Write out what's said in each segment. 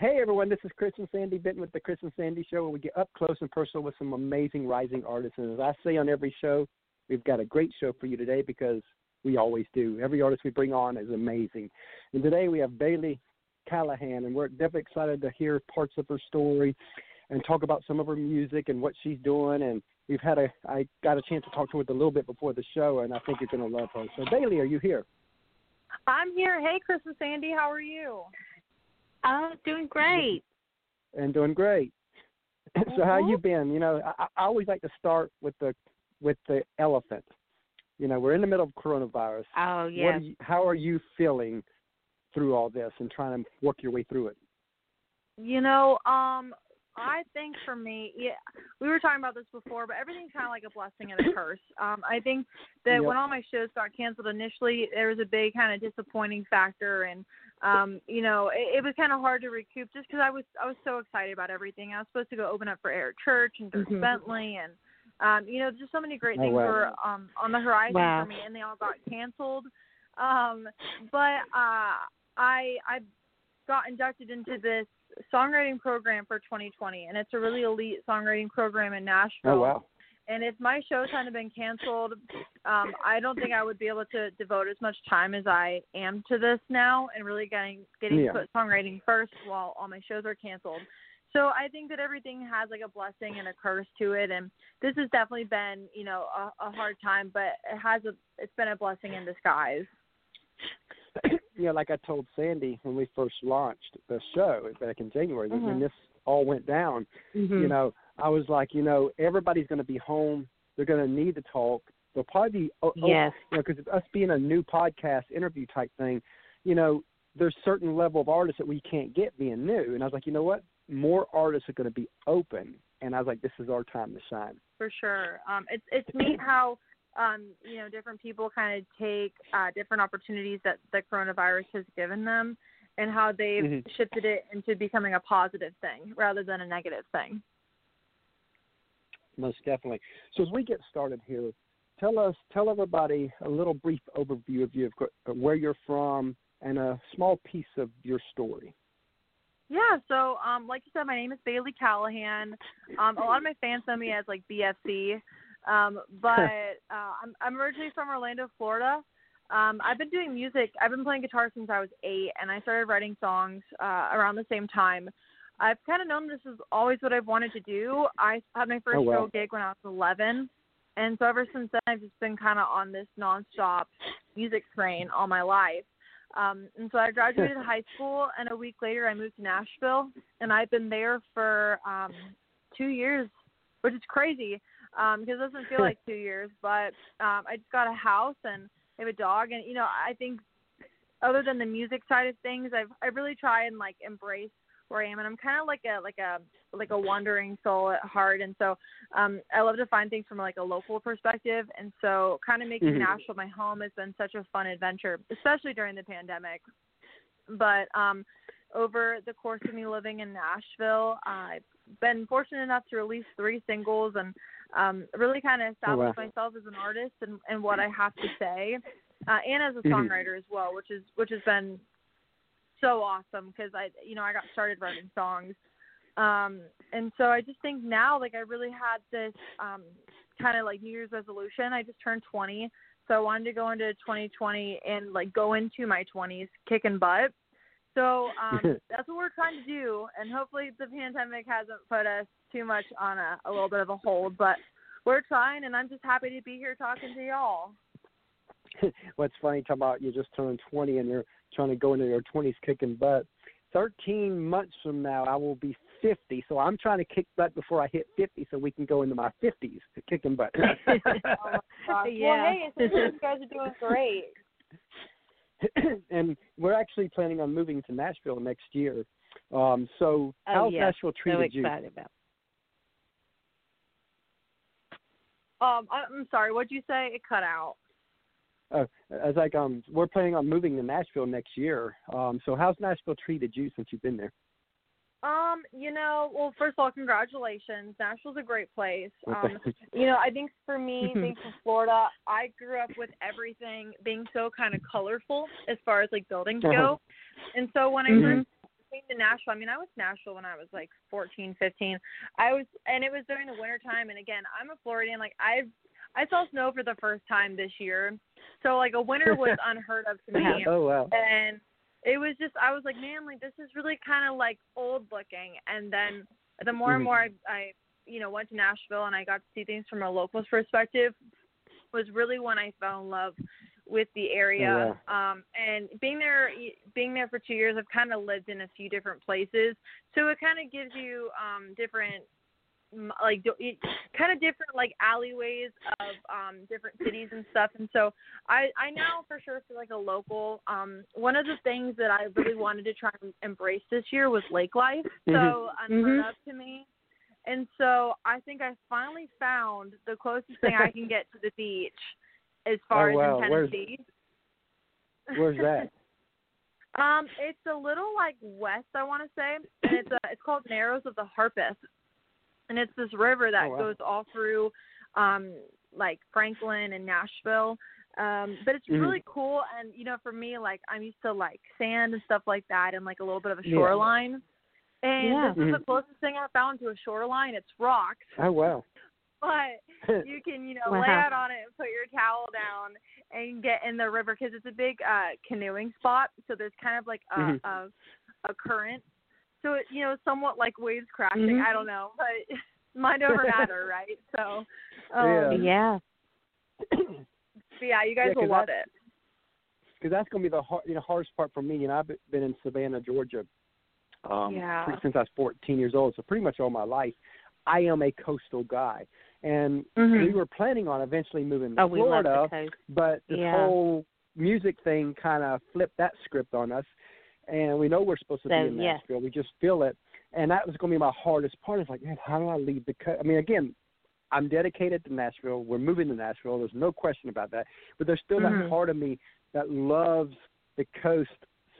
Hey everyone, this is Chris and Sandy Benton with the Chris and Sandy Show, where we get up close and personal with some amazing rising artists. And as I say on every show, we've got a great show for you today because we always do. Every artist we bring on is amazing. And today we have Bailey Callahan, and we're definitely excited to hear parts of her story and talk about some of her music and what she's doing. And we've had a, I got a chance to talk to her a little bit before the show, and I think you're going to love her. So Bailey, are you here? I'm here. Hey, Chris and Sandy, how are you? I'm doing great. And doing great. so how you been? You know, I, I always like to start with the with the elephant. You know, we're in the middle of coronavirus. Oh you, how are you feeling through all this and trying to work your way through it? You know, um, I think for me, yeah, we were talking about this before, but everything's kind of like a blessing and a curse. Um, I think that Yep. when all my shows got canceled initially, there was a big kind of disappointing factor, and um, you know, it, it was kind of hard to recoup just because I was I was so excited about everything. I was supposed to go open up for Eric Church and Dierks Mhm. Bentley and. Um, you know, just so many great Oh, things wow. were um, on the horizon Wow. for me, and they all got canceled. Um, but uh, I I got inducted into this songwriting program for 2020, and it's a really elite songwriting program in Nashville. Oh wow. And if my shows hadn't been canceled, um, I don't think I would be able to devote as much time as I am to this now, and really getting getting Yeah. to put songwriting first while all my shows are canceled. So I think that everything has like a blessing and a curse to it, and this has definitely been, you know, a, a hard time, but it has a it's been a blessing in disguise. you know, like I told Sandy when we first launched the show back in January, when Mhm. this all went down, Mhm. you know, I was like, you know, everybody's going to be home. They're going to need to talk. They'll probably be, oh, oh, Yes. you know, because us being a new podcast interview type thing, you know, there's certain level of artists that we can't get being new. And I was like, you know what? More artists are going to be open. And I was like, this is our time to shine. For sure. Um, it's it's neat how um, you know different people kind of take uh, different opportunities that the coronavirus has given them, and how they've Mhm. shifted it into becoming a positive thing rather than a negative thing. Most definitely. So as we get started here, tell us, tell everybody a little brief overview of you, of where you're from, and a small piece of your story. Yeah. So, um, like you said, my name is Bailey Callahan. Um, a lot of my fans know me as like BFC, um, but uh, I'm I'm originally from Orlando, Florida. Um, I've been doing music. I've been playing guitar since I was eight, and I started writing songs uh, around the same time. I've kind of known this is always what I've wanted to do. I had my first Oh, wow. real gig when I was 11, and so ever since then, I've just been kind of on this nonstop music train all my life. Um, and so I graduated high school, and a week later, I moved to Nashville, and I've been there for um, two years, which is crazy um, because it doesn't feel like two years. But um, I just got a house and I have a dog, and you know, I think other than the music side of things, I've I really try and like embrace where I am, and I'm kind of like a like a like a wandering soul at heart, and so um, I love to find things from like a local perspective, and so kind of making Mhm. Nashville my home has been such a fun adventure, especially during the pandemic. But um, over the course of me living in Nashville, I've been fortunate enough to release three singles and um, really kind of Oh, wow. establish myself as an artist and, and what I have to say, uh, and as a Mhm. songwriter as well, which is which has been so awesome because I you know I got started writing songs, um, and so I just think now like I really had this um, kind of like New Year's resolution. I just turned 20, so I wanted to go into 2020 and like go into my 20s kicking butt. So um, that's what we're trying to do, and hopefully the pandemic hasn't put us too much on a, a little bit of a hold, but we're trying, and I'm just happy to be here talking to y'all. What's funny, talk about you just turned 20 and you're trying to go into your 20s kicking butt. 13 months from now, I will be 50, so I'm trying to kick butt before I hit 50 so we can go into my 50s kicking butt. Oh. Yeah. Well, hey, it seems like you guys are doing great. and we're actually planning on moving to Nashville next year. Um, so Oh, how's. Nashville So treated you? excited about. Um, I- I'm sorry. What'd you say? It cut out. Uh, as like um, we're planning on moving to Nashville next year. Um, so how's Nashville treated you since you've been there? Um, you know, well, first of all, congratulations. Nashville's a great place. Um, you know, I think for me, being from Florida, I grew up with everything being so kind of colorful as far as like buildings Uh-huh. go. And so when I Mhm. came to Nashville, I mean, I was in Nashville when I was like 14, 15. I was, and it was during the winter time. And again, I'm a Floridian. Like I've, I saw snow for the first time this year, so like a winter was unheard of to me. oh wow. And it was just, I was like, man, like this is really kind of like old looking. And then the more and Mhm. more I, I, you know, went to Nashville and I got to see things from a local's perspective, was really when I fell in love with the area. Um, and being there, being there for two years, I've kind of lived in a few different places, so it kind of gives you um, different, like kind of different like alleyways of um, different cities and stuff. And so I, I now for sure feel like a local. Um, one of the things that I really wanted to try and embrace this year was lake life. So Mhm. unheard Mhm. of to me. And so I think I finally found the closest thing I can get to the beach as far Oh, wow. as in Where's- Tennessee. Where's that? um, it's a little like west, I want to say, and it's a, it's called Narrows of the Harpeth, and it's this river that Oh, wow. goes all through, um, like Franklin and Nashville. Um, but it's Mhm. really cool, and you know, for me, like I'm used to like sand and stuff like that, and like a little bit of a shoreline. Yeah. And Yeah. this is Mhm. the closest thing I've found to a shoreline. It's rocks, Oh wow. but you can you know Wow. lay out on it and put your towel down and get in the river because it's a big uh canoeing spot so there's kind of like a Mhm. a, a current so it you know somewhat like waves crashing Mhm. i don't know but mind over matter right so um Yeah. Yeah. yeah you guys Yeah, 'cause will love it because that's going to be the hard, you know hardest part for me. And I've been in Savannah, Georgia, um, Yeah. since I was 14 years old, so pretty much all my life. I am a coastal guy, and Mhm. we were planning on eventually moving to Oh, we love Florida, the coast. but this Yeah. whole music thing kind of flipped that script on us. And we know we're supposed to So, be in yeah. Nashville. We just feel it, and that was going to be my hardest part. It's like, man, how do I leave the? Co-? I mean, again, I'm dedicated to Nashville. We're moving to Nashville. There's no question about that. But there's still Mhm. that part of me that loves the coast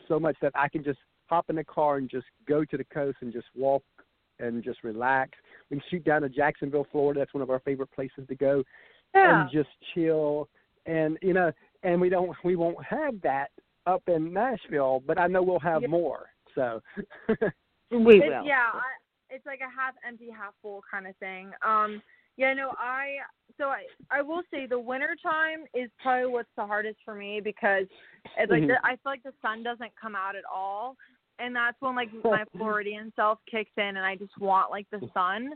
so much that I can just hop in the car and just go to the coast and just walk and just relax. We can shoot down to Jacksonville, Florida. That's one of our favorite places to go yeah and just chill. And you know, and we don't, we won't have that up in Nashville, but I know we'll have Yeah. more. So, We It's- will. Yeah, I, it's like a half empty, half full kind of thing. Um, yeah, no, I so I I will say the winter time is probably what's the hardest for me because it's like Mhm. the, I feel like the sun doesn't come out at all, and that's when like my Floridian self kicks in, and I just want like the sun.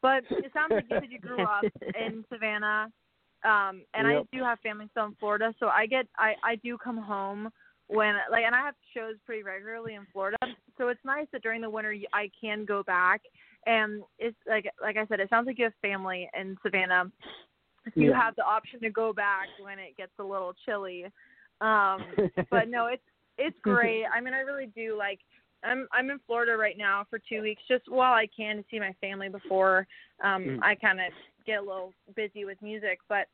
But it sounds like you said you grew up in Savannah, um, and Yep. I do have family still in Florida, so I get I I do come home when like and I have shows pretty regularly in Florida, so it's nice that during the winter I can go back. And it's like like I said, it sounds like you have family in Savannah. You Yeah. have the option to go back when it gets a little chilly. Um, but no, it's it's great. I mean, I really do like. I'm I'm in Florida right now for two weeks, just while I can to see my family before um Mm. I kind of get a little busy with music. But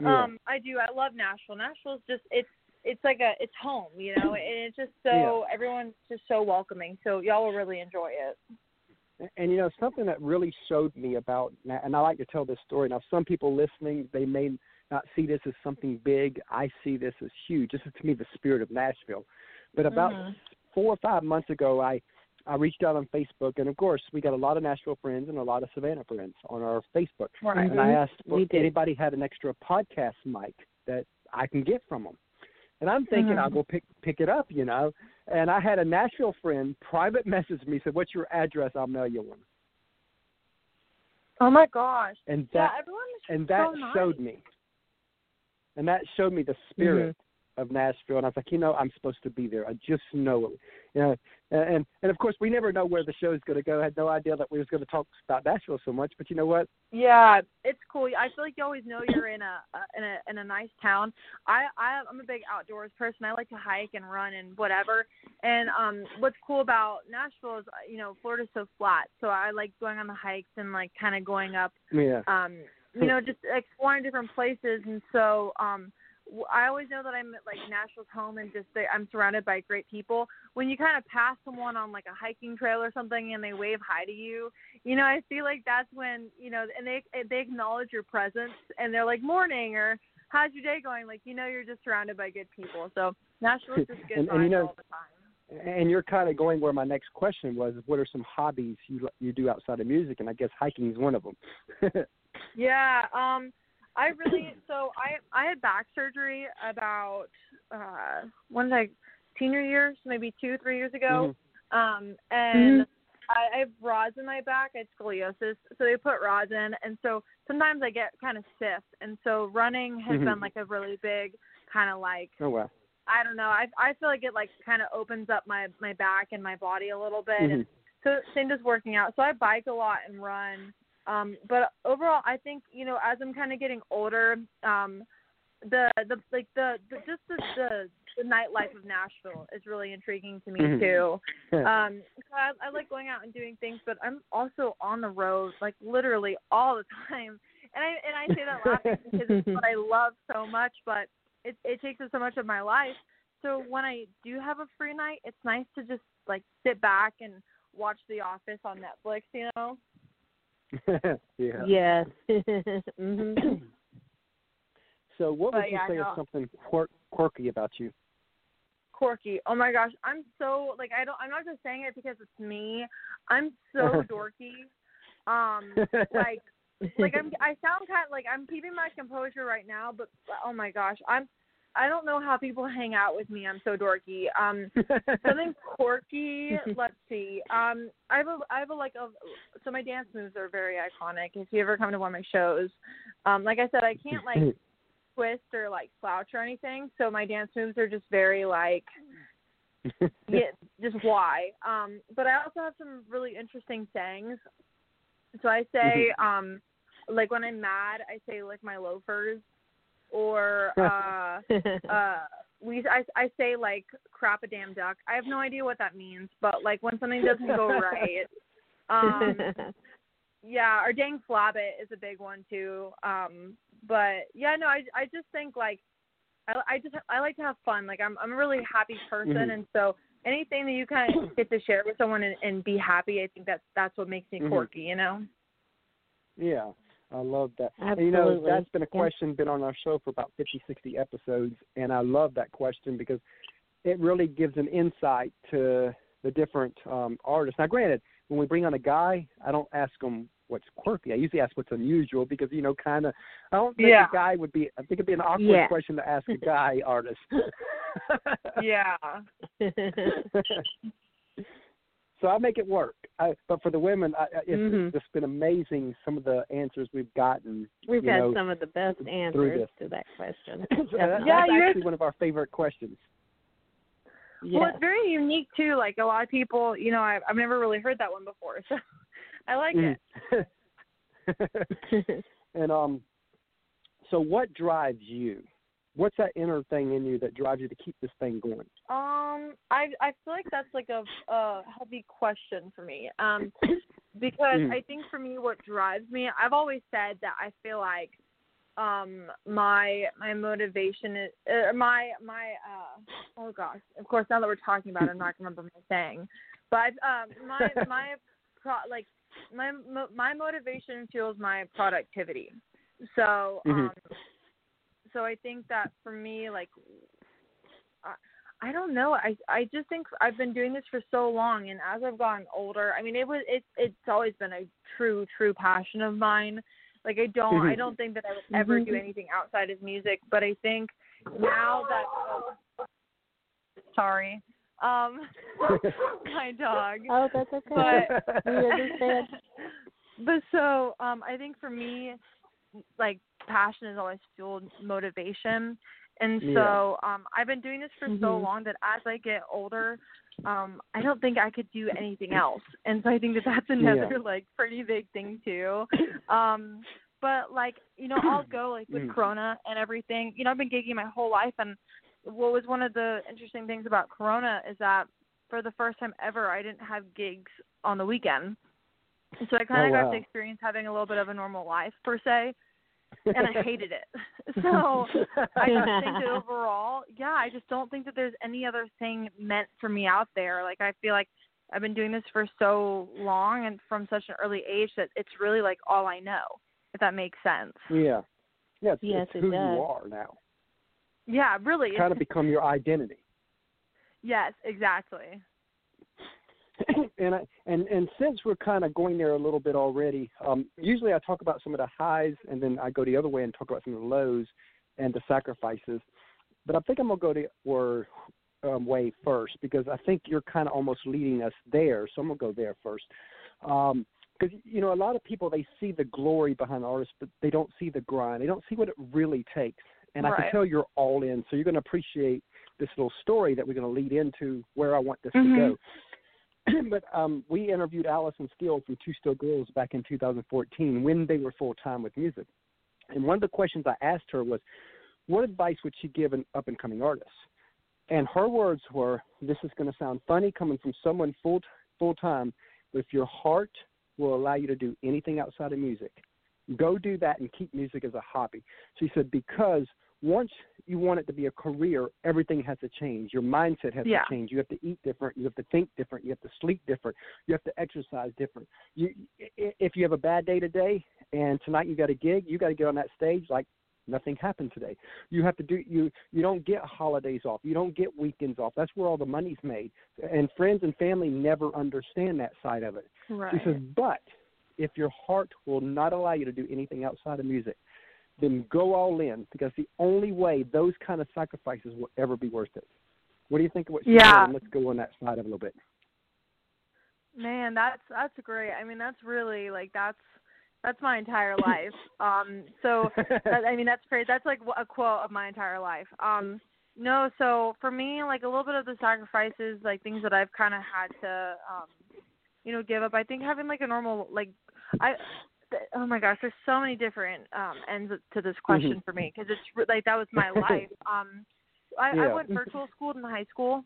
Yeah. um, I do. I love Nashville. Nashville's just it's it's like a it's home, you know. And it's just so everyone's just so welcoming. So y'all will really enjoy it. And you know something that really showed me about, and I like to tell this story. Now, some people listening, they may not see this as something big. I see this as huge. This is to me the spirit of Nashville. But about Mhm. four or five months ago, I I reached out on Facebook, and of course, we got a lot of Nashville friends and a lot of Savannah friends on our Facebook. Right. And I asked We if anybody had an extra podcast mic that I can get from them. And I'm thinking Mhm. I'll go pick pick it up, you know. And I had a Nashville friend private message me said, "What's your address? I'll mail you one." Oh my gosh. And that is and that so nice. showed me. And that showed me the spirit of Nashville, and I was like, you know, I'm supposed to be there. I just know it. You know, and and of course, we never know where the show is going to go. I had no idea that we was going to talk about Nashville so much, but you know what? Yeah, it's cool. I feel like you always know you're in a in a in a nice town. I, I I'm a big outdoors person. I like to hike and run and whatever. And um, what's cool about Nashville is you know Florida's so flat, so I like going on the hikes and like kind of going up Yeah. um you know just exploring different places and so um I always know that I'm at, like Nashville's home and just I'm surrounded by great people. When you kind of pass someone on like a hiking trail or something and they wave hi to you, you know, I feel like that's when, you know, and they they acknowledge your presence and they're like morning or how's your day going? Like you know you're just surrounded by good people. So Nashville's just good And- and you know- all the time. and you're kind of going where my next question was. What are some hobbies you you do outside of music? And I guess hiking is one of them. yeah. Um. I really so I I had back surgery about uh when did I senior year, so maybe two three years ago. Mm-hmm. Um. And. Mm-hmm. I, I have rods in my back. I have scoliosis, so they put rods in, and so sometimes I get kind of stiff, and so running has mm-hmm. been like a really big kind of like oh wow I don't know. I I feel like it like kind of opens up my my back and my body a little bit. Mm-hmm. And so same as working out. So I bike a lot and run. Um, but overall, I think you know as I'm kind of getting older, um, the the like the, the just the, the the nightlife of Nashville is really intriguing to me mm-hmm. too. Um, so I, I like going out and doing things, but I'm also on the road like literally all the time. And I and I say that laughing because it's what I love so much, but it it takes up so much of my life. So when I do have a free night, it's nice to just like sit back and watch The Office on Netflix, you know. yeah. Yes. mm-hmm. So, what but would you yeah, say is something quirk, quirky about you? Quirky. Oh my gosh, I'm so like I don't. I'm not just saying it because it's me. I'm so dorky. Um, like like I'm I sound kind of like I'm keeping my composure right now, but oh my gosh, I'm I don't know how people hang out with me. I'm so dorky. Um, something quirky. let's see. Um, I have a I have a like a so my dance moves are very iconic. If you ever come to one of my shows, um, like I said, I can't like twist or like slouch or anything. So my dance moves are just very like yeah, just why. Um, but I also have some really interesting sayings. So I say, um, like when I'm mad, I say like my loafers, or uh, uh, we I I say like crap a damn duck. I have no idea what that means, but like when something doesn't go right, um, yeah, or dang flabbit is a big one too. Um, but yeah, no, I I just think like I I just I like to have fun. Like I'm I'm a really happy person, Mhm. and so anything that you kind of get to share with someone and, and be happy, I think that's that's what makes me Mhm. quirky, you know. Yeah, I love that. And, Absolutely. you know, that's been a Yeah. question been on our show for about 50, 60 episodes, and I love that question because it really gives an insight to the different um, artists. Now, granted, when we bring on a guy, I don't ask them what's quirky. I usually ask what's unusual because you know, kind of. I don't think Yeah. a guy would be. I think it'd be an awkward Yeah. question to ask a guy artist. Yeah. so I make it work. I, but for the women, I, I- it's Mhm. just been amazing. Some of the answers we've gotten. We've you had know, some of the best answers this. to that question. So that- Yeah, that's actually one of our favorite questions. Yes. Well, it's very unique too. Like a lot of people, you know, I, I've never really heard that one before, so I like it. Mm. and um, so what drives you? What's that inner thing in you that drives you to keep this thing going? Um, I I feel like that's like a a heavy question for me. Um, because Mm. I think for me, what drives me, I've always said that I feel like um my my motivation is uh, my my uh oh gosh of course now that we're talking about it i'm not gonna remember my saying but um my my pro like my my motivation fuels my productivity so Mhm. um so i think that for me like I, I don't know i i just think i've been doing this for so long and as i've gotten older i mean it was it it's always been a true true passion of mine like I don't I Mhm. don't think that I would ever do Mhm. anything outside of music, but I think now that oh, sorry. Um my dog. oh, that's okay. But we understand. but so um I think for me like passion has always fueled motivation. And so um I've been doing this for so Mhm. long that as I get older, um I don't think I could do anything else. And so I think that that's another Yeah. like pretty big thing too. Um but like, you know, I'll go like with Mm. Corona and everything. You know, I've been gigging my whole life and what was one of the interesting things about Corona is that for the first time ever I didn't have gigs on the weekend. So I kind of Oh, got wow. to experience having a little bit of a normal life per se, and I hated it. So I just think that overall, yeah, I just don't think that there's any other thing meant for me out there. Like I feel like I've been doing this for so long and from such an early age that it's really like all I know, if that makes sense. yeah, yeah, it's, Yes, it's it who does. you are now. Yeah, really. It's Kind of become your identity. Yes, exactly. And I, and and since we're kind of going there a little bit already, um, usually I talk about some of the highs, and then I go the other way and talk about some of the lows and the sacrifices. But I think I'm gonna go the or um, way first because I think you're kind of almost leading us there. So I'm gonna go there first. Um, because you know a lot of people they see the glory behind artists, but they don't see the grind. They don't see what it really takes. And I can tell you're all in, so you're going to appreciate this little story that we're going to lead into where I want this Mhm. to go. but um, we interviewed Allison Steele from Two Steel Girls back in 2014 when they were full time with music. And one of the questions I asked her was, what advice would she give an up and coming artist? And her words were, "This is going to sound funny coming from someone full full time, but if your heart will allow you to do anything outside of music, go do that and keep music as a hobby." She said because once you want it to be a career, everything has to change. Your mindset has Yeah. to change. You have to eat different. You have to think different. You have to sleep different. You have to exercise different. You, if you have a bad day today and tonight you got a gig, you got to get on that stage like nothing happened today. You have to do you you don't get holidays off. You don't get weekends off. That's where all the money's made. And friends and family never understand that side of it. Right. She says, but if your heart will not allow you to do anything outside of music, then go all in because the only way those kind of sacrifices will ever be worth it. What do you think of what she Yeah. said? Let's go on that side of a little bit. Man, that's that's great. I mean, that's really like that's that's my entire life. Um, so that, I mean, that's great. That's like a quote of my entire life. Um, no, so for me, like a little bit of the sacrifices, like things that I've kind of had to, um, you know, give up. I think having like a normal, like, I, oh my gosh, there's so many different um ends to this question Mhm. for me because it's like that was my life. Um, I, I went virtual school in high school,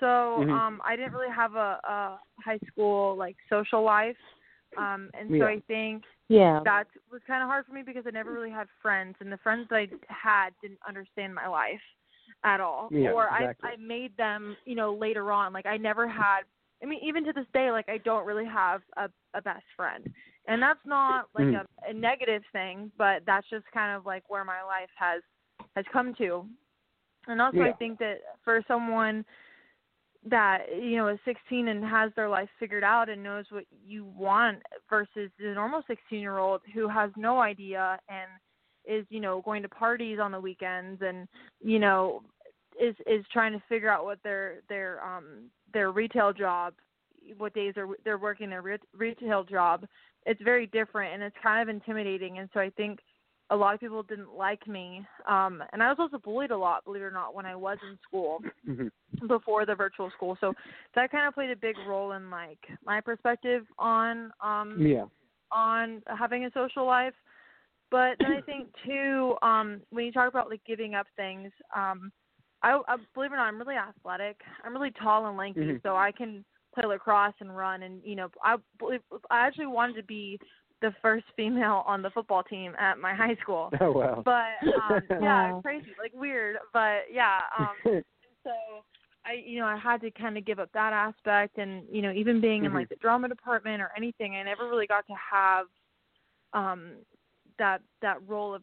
so Mhm. um, I didn't really have a, a high school like social life. Um, and so Yeah. I think Yeah. that was kind of hard for me because I never really had friends, and the friends that I had didn't understand my life at all. Yeah, or exactly. I I made them, you know, later on. Like I never had. I mean, even to this day, like I don't really have a a best friend, and that's not like Mm. a, a negative thing, but that's just kind of like where my life has has come to. And also, I think that for someone that you know is 16 and has their life figured out and knows what you want versus the normal 16 year old who has no idea and is you know going to parties on the weekends and you know is is trying to figure out what their their um their retail job what days are they're working their re- retail job it's very different and it's kind of intimidating and so i think a lot of people didn't like me um and i was also bullied a lot believe it or not when i was in school before the virtual school. So that kind of played a big role in like my perspective on um Yeah. on having a social life. But then I think too, um, when you talk about like giving up things, um, I, I believe it or not, I'm really athletic. I'm really tall and lanky, Mhm. so I can play lacrosse and run. And you know, I believe I actually wanted to be the first female on the football team at my high school. Oh wow. But um, yeah, Wow. crazy, like weird. But yeah, um, so I you know I had to kind of give up that aspect and you know even being in Mhm. like the drama department or anything I never really got to have um that that role of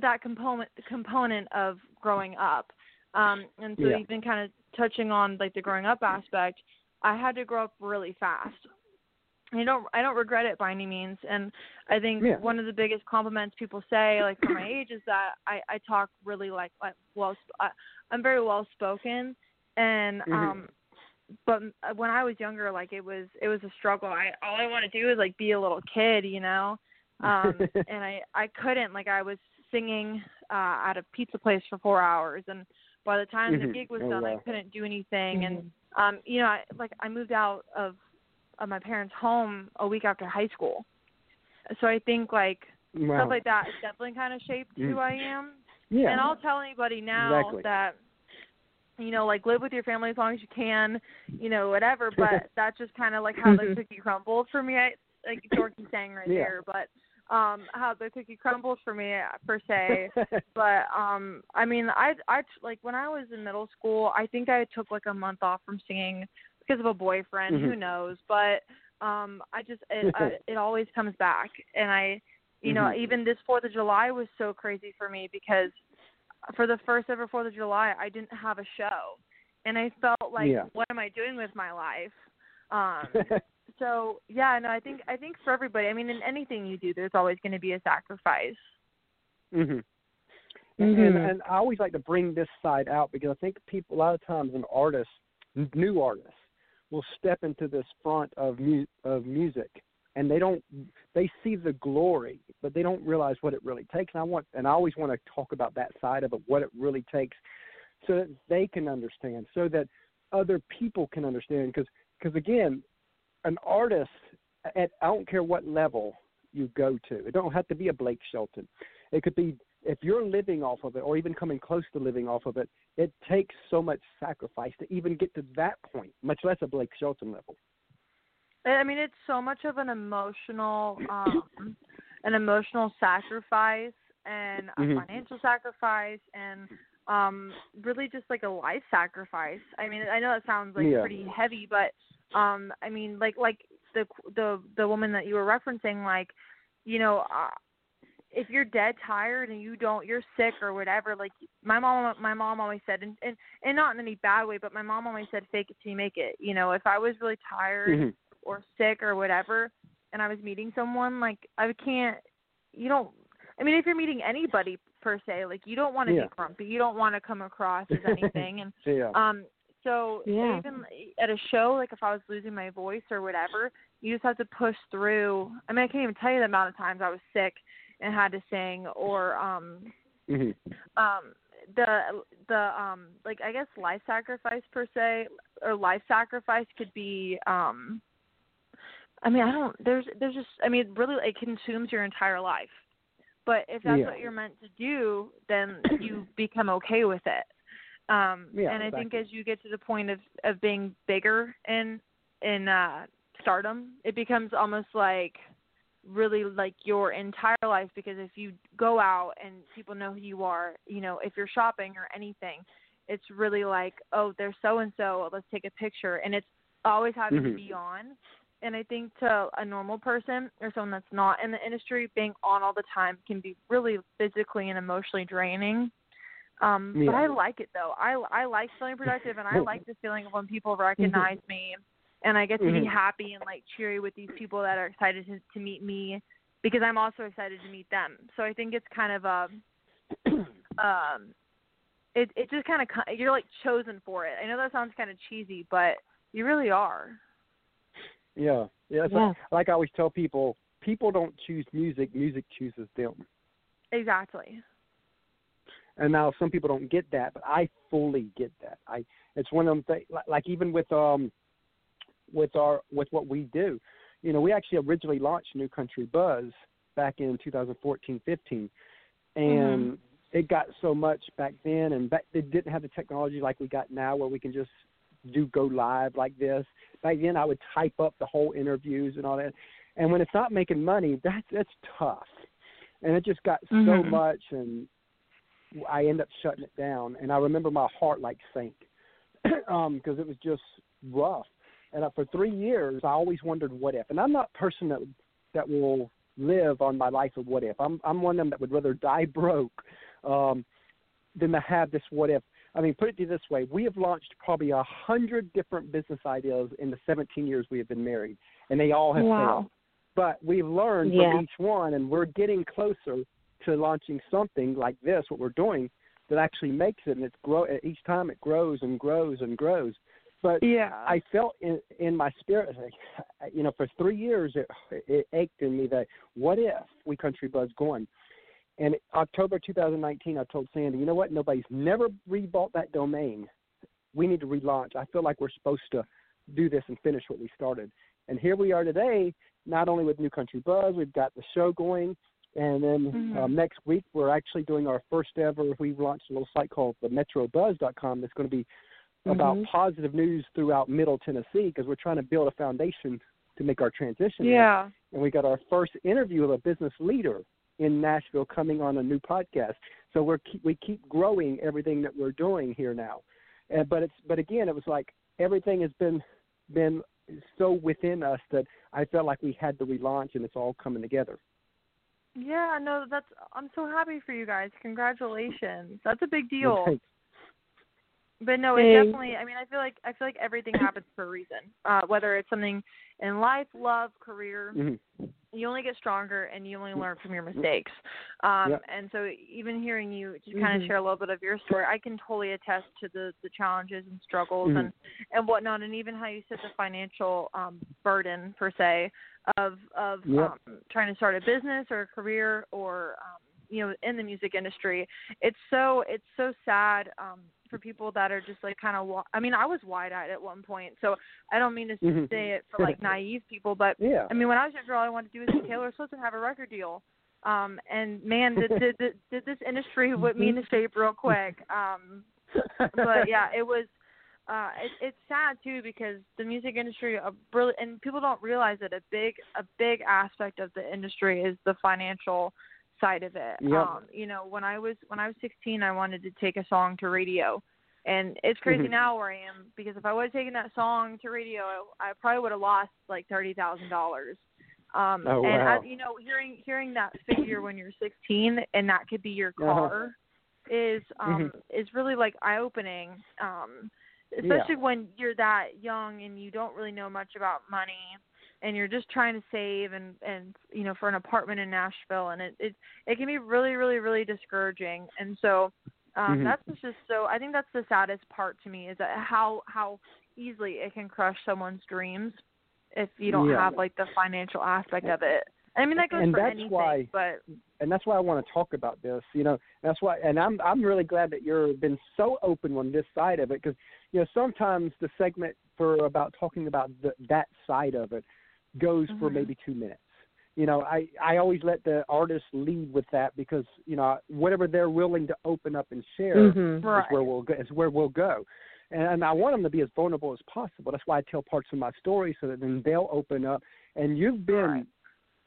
that component component of growing up um and so Yeah. even kind of touching on like the growing up aspect I had to grow up really fast I don't I don't regret it by any means and I think Yeah. one of the biggest compliments people say like for my age is that I I talk really like like well I, I'm very well spoken and Mhm. um but when I was younger like it was it was a struggle I all I want to do is like be a little kid you know um and I I couldn't like I was singing uh at a pizza place for 4 hours and by the time Mhm. the gig was Oh, done I couldn't do anything and Mhm. um you know I like I moved out of of my parents' home a week after high school. So I think like wow. stuff like that has definitely kind of shaped who Mm. I am. yeah. And I'll tell anybody now Exactly. that you know, like live with your family as long as you can, you know, whatever. But that's just kind of like how the cookie crumbled for me. I, like Jordan saying right Yeah. there, but um how the cookie crumbles for me per se. but um I mean I I like when I was in middle school, I think I took like a month off from singing because of a boyfriend, who Mhm. knows, but um I just it I, it always comes back and I you know, Mhm. even this 4th of July was so crazy for me because for the first ever 4th of July, I didn't have a show. and I felt like, Yeah. what am I doing with my life? Um, so yeah, no, I think I think for everybody, I mean, in anything you do, there's always going to be a sacrifice. Mhm. And, Mhm. and and I always like to bring this side out because I think people a lot of times an artist, new artists, will step into this front of mu- of music and they don't they see the glory, but they don't realize what it really takes. And I want and I always want to talk about that side of it, what it really takes, so that they can understand, so that other people can understand. Because because again, an artist at I don't care what level you go to. It don't have to be a Blake Shelton. It could be if you're living off of it or even coming close to living off of it, it takes so much sacrifice to even get to that point, much less a Blake Shelton level. I mean, it's so much of an emotional, um, an emotional sacrifice and a Mhm. financial sacrifice and um really just like a life sacrifice. I mean, I know that sounds like Yeah. pretty heavy, but um I mean, like like the the the woman that you were referencing like, you know, uh, if you're dead tired and you don't you're sick or whatever like my mom my mom always said and and, and not in any bad way but my mom always said fake it till you make it you know if i was really tired Mhm. or sick or whatever and I was meeting someone, like I can't you don't I mean if you're meeting anybody per se, like you don't want to Yeah. be grumpy. You don't want to come across as anything and Yeah. um so Yeah. even at a show like if I was losing my voice or whatever, you just have to push through. I mean I can't even tell you the amount of times I was sick and had to sing or um Mhm. um the the um like I guess life sacrifice per se or life sacrifice could be um I mean I don't there's there's just I mean really it consumes your entire life. But if that's Yeah. what you're meant to do, then you become okay with it. Um Yeah, and I think as you get to the point of of being bigger in in uh stardom, it becomes almost like really like your entire life because if you go out and people know who you are, you know, if you're shopping or anything, it's really like, oh, there's so and so, let's take a picture and it's always having to Mhm. be on. And I think to a normal person or someone that's not in the industry, being on all the time can be really physically and emotionally draining. Um, but I like it though. I I like feeling productive and I like the feeling of when people recognize me and I get to be Mhm. happy and like cheery with these people that are excited to, to meet me because I'm also excited to meet them. So I think it's kind of a um it it just kind of you're like chosen for it. I know that sounds kind of cheesy, but you really are. Yeah. Yeah. It's Yeah. Like, like I always tell people, people don't choose music, music chooses them. Exactly. And now some people don't get that, but I fully get that. I it's one of them things. Like, like even with um with our with what we do, you know, we actually originally launched New Country Buzz back in 2014, 15, and it got so much back then, and back it didn't have the technology like we got now, where we can just do go live like this. Back then, I would type up the whole interviews and all that, and when it's not making money, that's that's tough, and it just got so Mhm. much, and I end up shutting it down. And I remember my heart like sank um because it was just rough. And uh, for three years, I always wondered what if. And I'm not a person that that will live on my life of what if. I'm I'm one of them that would rather die broke um, than to have this what if. I mean, put it to you this way: we have launched probably a hundred different business ideas in the 17 years we have been married, and they all have Wow. failed. But we've learned Yeah. from each one, and we're getting closer to launching something like this, what we're doing, that actually makes it, and it's grow. Each time it grows and grows and grows. But Yeah. I felt in in my spirit, like, you know, for three years it it ached in me that what if we country buzz going, and October 2019, I told Sandy, you know what? Nobody's never rebought that domain. We need to relaunch. I feel like we're supposed to do this and finish what we started. And here we are today. Not only with New Country Buzz, we've got the show going, and then Mhm. um, next week we're actually doing our first ever. We've launched a little site called the MetroBuzz.com. That's going to be about Mhm. positive news throughout Middle Tennessee because we're trying to build a foundation to make our transition. Yeah. And we got our first interview of a business leader in Nashville coming on a new podcast. So we're keep, we keep growing everything that we're doing here now. And, but it's but again, it was like everything has been been so within us that I felt like we had to relaunch, and it's all coming together. Yeah, no, that's I'm so happy for you guys. Congratulations. That's a big deal. Thanks. but no, it definitely. I mean, I feel like I feel like everything happens for a reason. Uh, whether it's something in life, love, career, Mhm. You only get stronger and you only learn from your mistakes. Um, Yep. And so, even hearing you just kind of Mhm. share a little bit of your story, I can totally attest to the the challenges and struggles Mhm. and and whatnot, and even how you said the financial um, burden per se of of Yep. um, trying to start a business or a career or um, you know in the music industry. It's so it's so sad. Um, for people that are just like kind of wa- I mean I was wide-eyed at one point so I don't mean to Mhm. say it for like naive people but Yeah. I mean, when I was younger, all I wanted to do was see Taylor Swift and have a record deal. Um, and man, did, did, did, did this industry whip me into shape real quick. Um, but yeah, it was. Uh, it, it's sad too because the music industry, a really, and people don't realize that a big, a big aspect of the industry is the financial side of it. Yep. Um, you know, when I was when I was 16, I wanted to take a song to radio, and it's crazy Mhm. now where I am because if I would have taken that song to radio, I, I probably would have lost like thirty thousand dollars. Um, Oh, and wow. as, you know, hearing hearing that figure when you're 16 and that could be your Uh-huh. car is um is really like eye opening. Um, especially when you're that young and you don't really know much about money and you're just trying to save and and you know for an apartment in Nashville and it it it can be really really really discouraging and so um Mhm. that's just so I think that's the saddest part to me is that how how easily it can crush someone's dreams if you don't Yeah. have like the financial aspect of it. I mean that goes And for that's anything, why- but and that's why I want to talk about this. You know, that's why, and I'm I'm really glad that you've been so open on this side of it because you know sometimes the segment for about talking about the, that side of it goes for Mhm. maybe two minutes. You know, I I always let the artist lead with that because you know whatever they're willing to open up and share Mhm. right. is where we'll go. Is where we'll go. And, and I want them to be as vulnerable as possible. That's why I tell parts of my story so that then they'll open up. And you've been Right.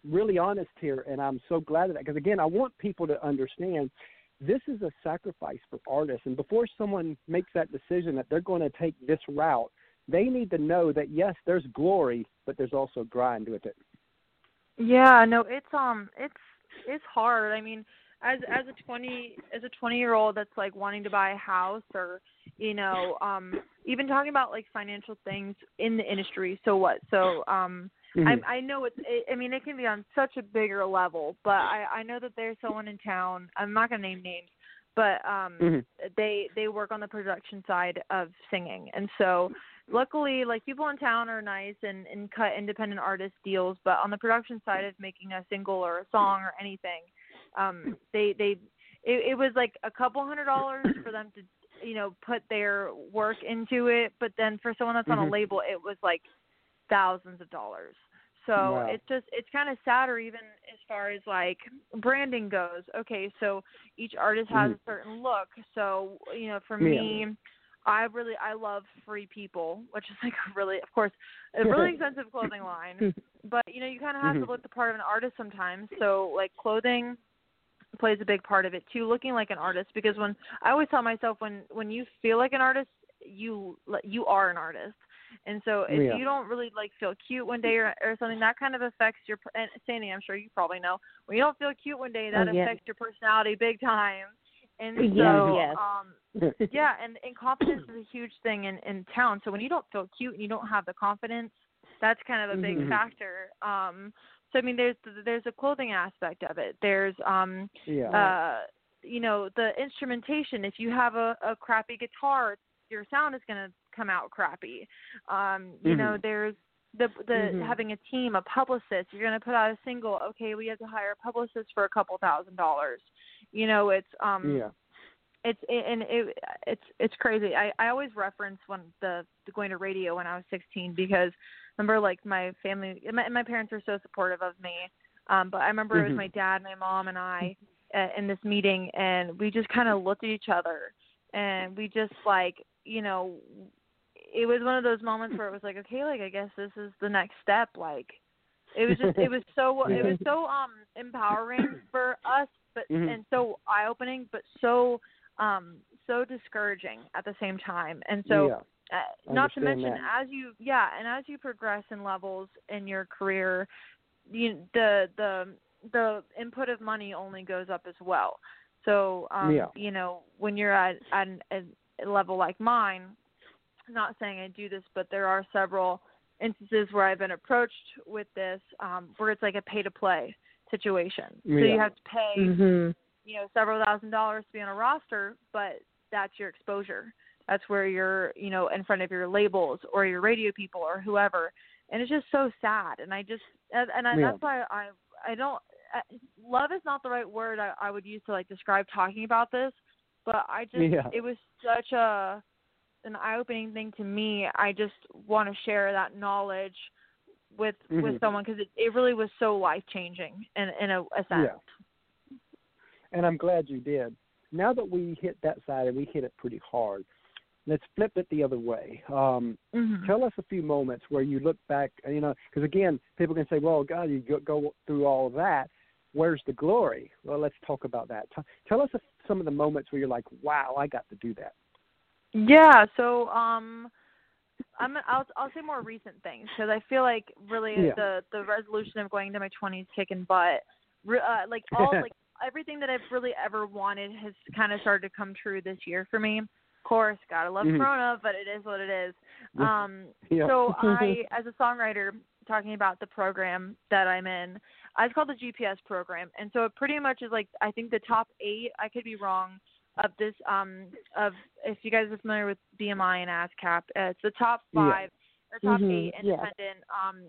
really honest here, and I'm so glad of that because again, I want people to understand this is a sacrifice for artists. And before someone makes that decision that they're going to take this route, they need to know that yes, there's glory, but there's also grind with it. Yeah, no, it's um it's it's hard. I mean, as as a 20 as a 20 year old that's like wanting to buy a house or you know, um even talking about like financial things in the industry. So what? So um Mhm. I I know it's it, I mean it can be on such a bigger level, but I I know that there's someone in town. I'm not going to name names, but um Mhm. they they work on the production side of singing. And so luckily like people in town are nice and and cut independent artist deals, but on the production side of making a single or a song or anything, um they they it, it was like a couple hundred dollars for them to you know put their work into it, but then for someone that's on Mhm. a label it was like thousands of dollars. So Wow. it's just it's kind of sadder even as far as like branding goes. Okay, so each artist has Mhm. a certain look. So you know, for me, I really I love Free People, which is like a really, of course, a really expensive clothing line. But you know, you kind of have Mhm. to look the part of an artist sometimes. So like clothing plays a big part of it too. Looking like an artist because when I always tell myself when when you feel like an artist, you you are an artist. And so if Yeah. you don't really like feel cute one day or or something, that kind of affects your. And Sandy, I'm sure you probably know when you don't feel cute one day, that Oh, yeah. affects your personality big time. And so, Yes, yes. um, yeah, and, and confidence is a huge thing in in town. So when you don't feel cute and you don't have the confidence, that's kind of a big Mhm. factor. Um, so I mean, there's there's a clothing aspect of it. There's um, yeah. uh, you know, the instrumentation. If you have a, a crappy guitar, your sound is going to come out crappy. Um, you know, Mhm. there's the the Mhm. having a team, a publicist. You're going to put out a single. Okay, we have to hire a publicist for a couple thousand dollars. You know, it's um, yeah. It's it, and it it's it's crazy. I I always reference when the, the going to radio when I was 16 because remember like my family my, my parents were so supportive of me. Um, but I remember it was Mhm. my dad, my mom, and I uh, in this meeting, and we just kind of looked at each other, and we just like you know, it was one of those moments where it was like, okay, like I guess this is the next step. Like, it was just it was so it was so um empowering for us, but Mhm. and so eye opening, but so um so discouraging at the same time. And so yeah. uh, not to mention that. as you yeah and as you progress in levels in your career you the the the input of money only goes up as well so um Yeah. you know when you're at, at an, at level like mine, not saying I do this, but there are several instances where I've been approached with this um, where it's like a pay to play situation. So Yeah. you have to pay Mhm. You know several thousand dollars to be on a roster, but that's your exposure. That's where you're you know in front of your labels or your radio people or whoever, and it's just so sad. And I just and, and I, Yeah. that's why I I don't I, love is not the right word I, I would use to like describe talking about this, but I just Yeah. it was such a an eye opening thing to me. I just want to share that knowledge with Mhm. with someone because it, it really was so life changing in in a, a sense. Yeah. And I'm glad you did. Now that we hit that side and we hit it pretty hard, let's flip it the other way. Um, Mhm. tell us a few moments where you look back, you know, because again, people can say, well, God, you go, go through all that. Where's the glory? Well, let's talk about that. T- tell us a, some of the moments where you're like, wow, I got to do that. Yeah, so um I'm I'll I'll say more recent things because I feel like really Yeah. the the resolution of going into my 20s kicking butt re- uh, like all like everything that I've really ever wanted has kind of started to come true this year for me. Of course, gotta love Mhm. Corona, but it is what it is. Um Yeah. so I as a songwriter talking about the program that I'm in, it's called the GPS program. And so it pretty much is like I think the top 8, I could be wrong, of this um of if you guys are familiar with BMI and ASCAP, uh, it's the top Yeah. five or top Mhm, eight yeah. independent um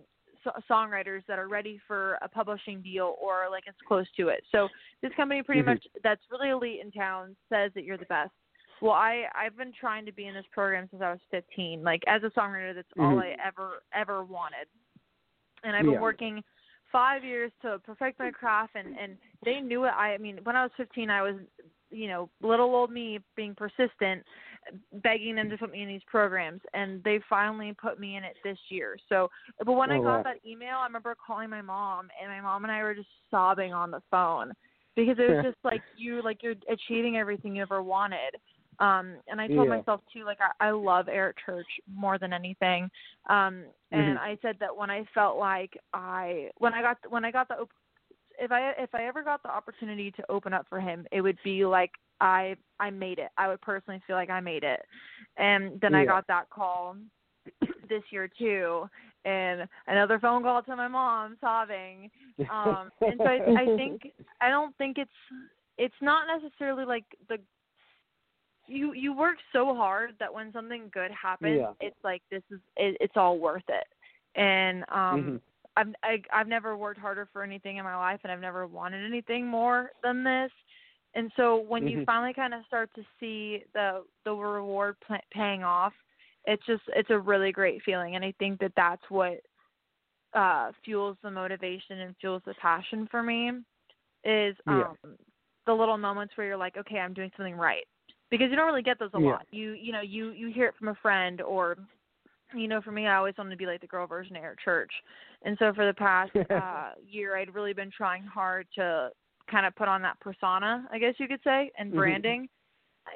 so- songwriters that are ready for a publishing deal or like it's close to it. So this company pretty Mhm. much that's really elite in town says that you're the best. Well, I I've been trying to be in this program since I was 15. Like as a songwriter, that's all Mhm. I ever ever wanted. And I've been Yeah. working five years to perfect my craft and and they knew it i i mean when i was fifteen i was you know little old me being persistent begging them to put me in these programs and they finally put me in it this year so but when i Oh, got wow. that email i remember calling my mom and my mom and i were just sobbing on the phone because it was just like you like you're achieving everything you ever wanted um and i told Yeah. myself too like i, I love eric church more than anything um and Mhm. i said that when i felt like i when i got when i got the op- if i if i ever got the opportunity to open up for him it would be like i i made it i would personally feel like i made it and then i got that call this year too and another phone call to my mom sobbing um and so I, I think i don't think it's it's not necessarily like the you you work so hard that when something good happens Yeah. it's like this is it, it's all worth it and um Mhm. I've I, I've never worked harder for anything in my life, and I've never wanted anything more than this. And so when you Mhm. finally kind of start to see the the reward pl- paying off, it's just it's a really great feeling, and I think that that's what uh fuels the motivation and fuels the passion for me is Yeah. um the little moments where you're like, okay, I'm doing something right. Because you don't really get those a Yeah. lot. You you know, you you hear it from a friend or you know, for me, I always wanted to be like the girl version of Eric Church, and so for the past uh, year, I'd really been trying hard to kind of put on that persona, I guess you could say, and Mhm. branding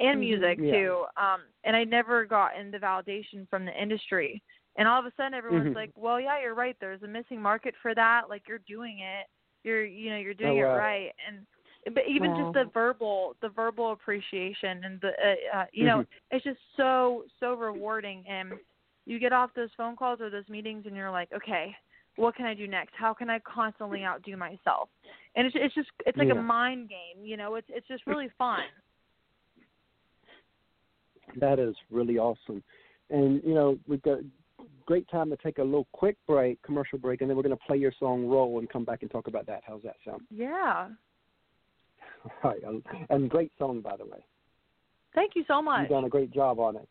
and Mhm. music Yeah. too. Um, and I never got in the validation from the industry, and all of a sudden, everyone's Mhm. like, "Well, yeah, you're right. There's a missing market for that. Like you're doing it. You're you know you're doing Oh, it right." And but even Wow. just the verbal the verbal appreciation and the uh, uh, you know Mhm. it's just so so rewarding and you get off those phone calls or those meetings and you're like okay what can i do next how can i constantly outdo myself and it's it's just it's like Yeah. a mind game you know it's it's just really fun That is really awesome. And you know, we've got great time to take a little quick break, commercial break, and then we're going to play your song "Roll" and come back and talk about that. How's that sound? yeah All right, and great song by the way. thank you so much You've done a great job on it.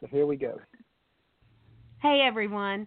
So here we go. Hey everyone,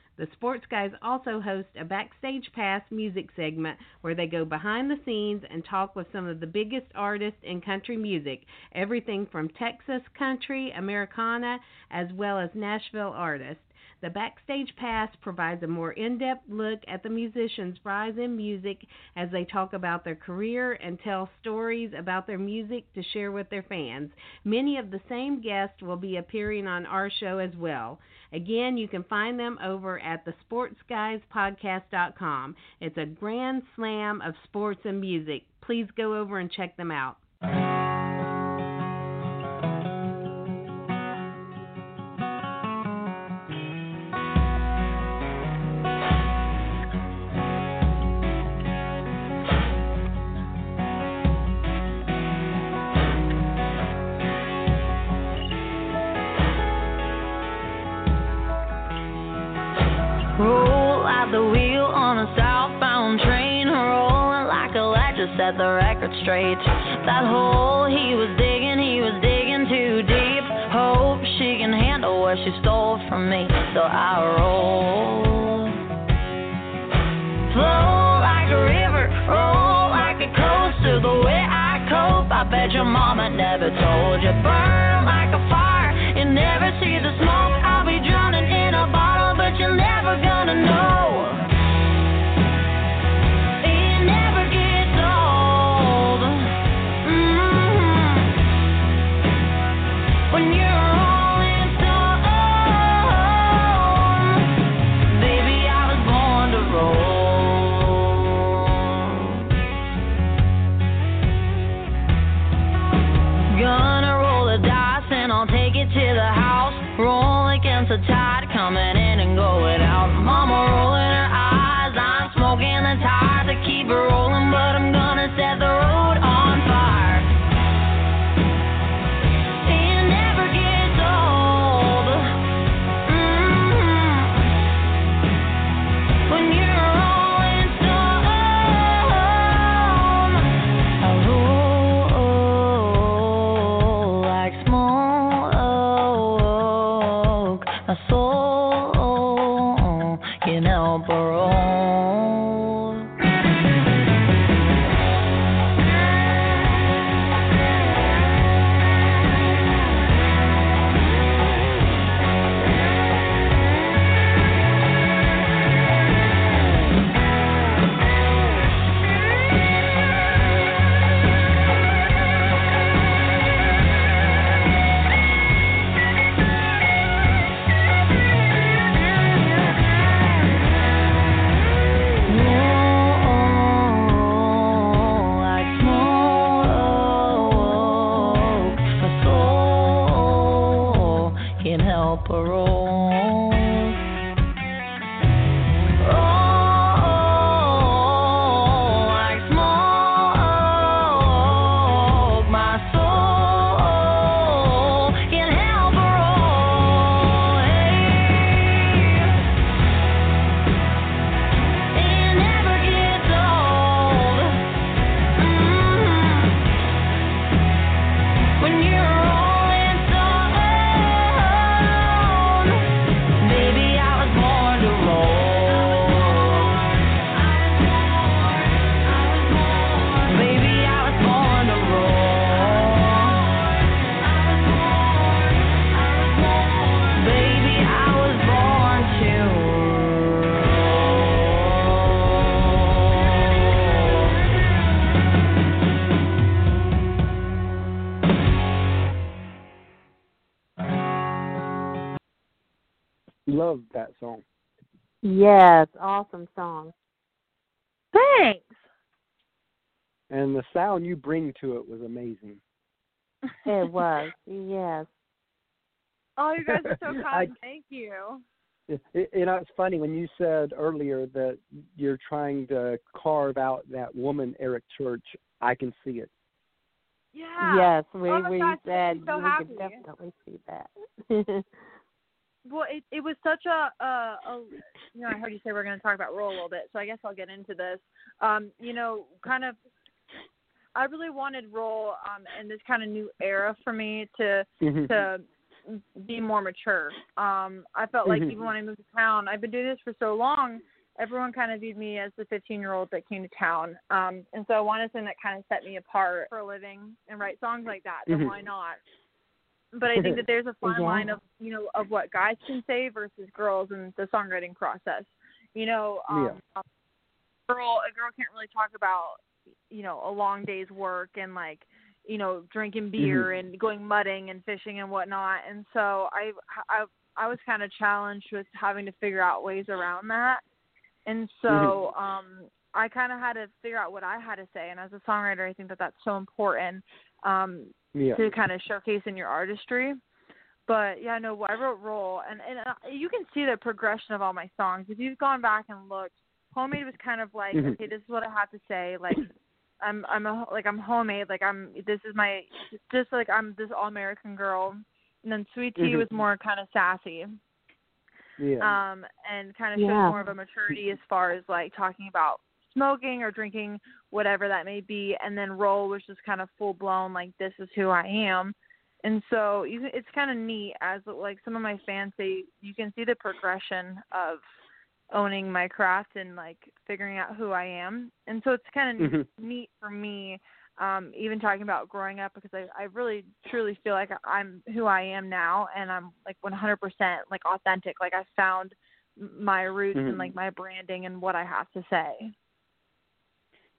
The Sports Guys also host a Backstage Pass music segment where they go behind the scenes and talk with some of the biggest artists in country music, everything from Texas country, Americana, as well as Nashville artists. The Backstage Pass provides a more in depth look at the musicians' rise in music as they talk about their career and tell stories about their music to share with their fans. Many of the same guests will be appearing on our show as well. Again, you can find them over at the sportsguyspodcast.com. It's a grand slam of sports and music. Please go over and check them out. Set the record straight. That hole he was digging, he was digging too deep. Hope she can handle what she stole from me, so I roll. Flow like a river, roll like a coaster. The way I cope, I bet your mama never told you. Burn Yes, awesome song. Thanks. And the sound you bring to it was amazing. It was. Yes. Oh, you guys are so kind. I- Thank you. It, it, you know, it's funny when you said earlier that you're trying to carve out that woman, Eric Church. I can see it. Yeah. Yes, we Oh we gosh, said makes me so we happy. could definitely see that. Well, it it was such a, a, a you know I heard you say we're going to talk about Roll a little bit, so I guess I'll get into this. Um, you know, kind of, I really wanted Roll um in this kind of new era for me to Mhm. to be more mature. Um, I felt like Mhm. even when I moved to town, I've been doing this for so long. Everyone kind of viewed me as the 15 year old that came to town, um, and so I wanted something that kind of set me apart for a living and write songs like that. Then Mhm. why not? But I think that there's a fine Yeah. line of you know of what guys can say versus girls in the songwriting process. You know, um, a girl a girl can't really talk about you know a long day's work and like you know drinking beer and going mudding and fishing and whatnot. And so I I I was kind of challenged with having to figure out ways around that. And so um I kind of had to figure out what I had to say. And as a songwriter, I think that that's so important. Um, Yeah. to kind of showcase in your artistry. But yeah, no, I wrote "Roll," and and uh, you can see the progression of all my songs. If you've gone back and looked, "Homemade" was kind of like, Mhm. okay, this is what I have to say. Like, I'm I'm a, like I'm homemade. Like I'm this is my just like I'm this all American girl. And then "Sweet Tea" Mhm. was more kind of sassy Yeah. um, and kind of shows Yeah. more of a maturity as far as like talking about smoking or drinking, whatever that may be. And then roll was just kind of full blown, like this is who I am. And so you, it's kind of neat as like some of my fans say, you can see the progression of owning my craft and like figuring out who I am. And so it's kind of Mhm. neat for me, um, even talking about growing up because I, I really truly feel like I'm who I am now and I'm like 100% like authentic. Like I found my roots Mhm. and like my branding and what I have to say.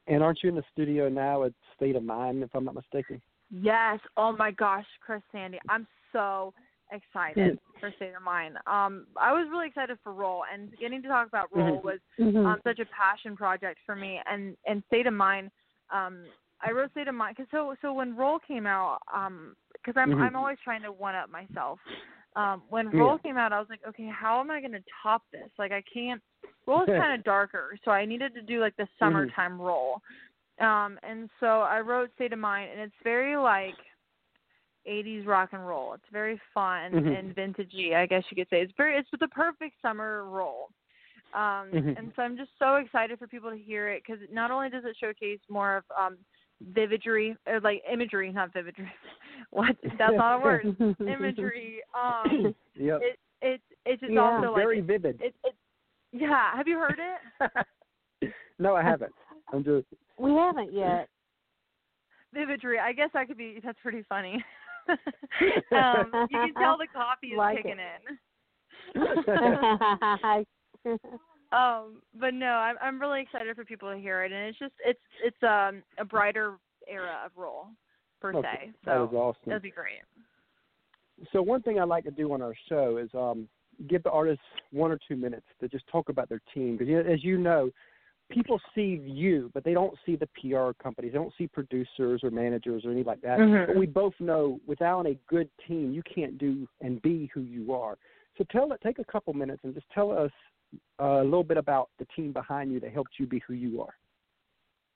And aren't you in the studio now at State of Mind, if I'm not mistaken? Yes. Oh my gosh, Chris Sandy. I'm so excited for State of Mind. Um, I was really excited for Roll and getting to talk about Roll Mhm. was Mhm. um, such a passion project for me and and state of mind um i wrote state of mind because so so when roll came out um because i'm Mhm. i'm always trying to one up myself um when Yeah. roll came out i was like okay how am i going to top this like i can't roll is kind of darker so i needed to do like the summertime roll um and so i wrote state of mind and it's very like 80s rock and roll it's very fun Mhm. and vintagey i guess you could say it's very it's the perfect summer roll um, Mhm. and so I'm just so excited for people to hear it because not only does it showcase more of um, vividry or like imagery, not vividry. what? That's not a word. imagery. Um, Yep. it it it's just Yeah. also Very like vivid. it, it. Yeah. Have you heard it? no, I haven't. I'm just. We haven't yet. Vividry. I guess that could be. That's pretty funny. um, you can tell the coffee is Like kicking it. in. Um, but no, I'm I'm really excited for people to hear it, and it's just it's it's um a brighter era of Roll per Okay, se. that So awesome. that'd be great. So one thing I like to do on our show is um, give the artists one or two minutes to just talk about their team because as you know, people see you, but they don't see the PR companies. They don't see producers or managers or anything like that. Mhm. But we both know without a good team, you can't do and be who you are. So tell it. Take a couple minutes and just tell us uh, a little bit about the team behind you that helped you be who you are.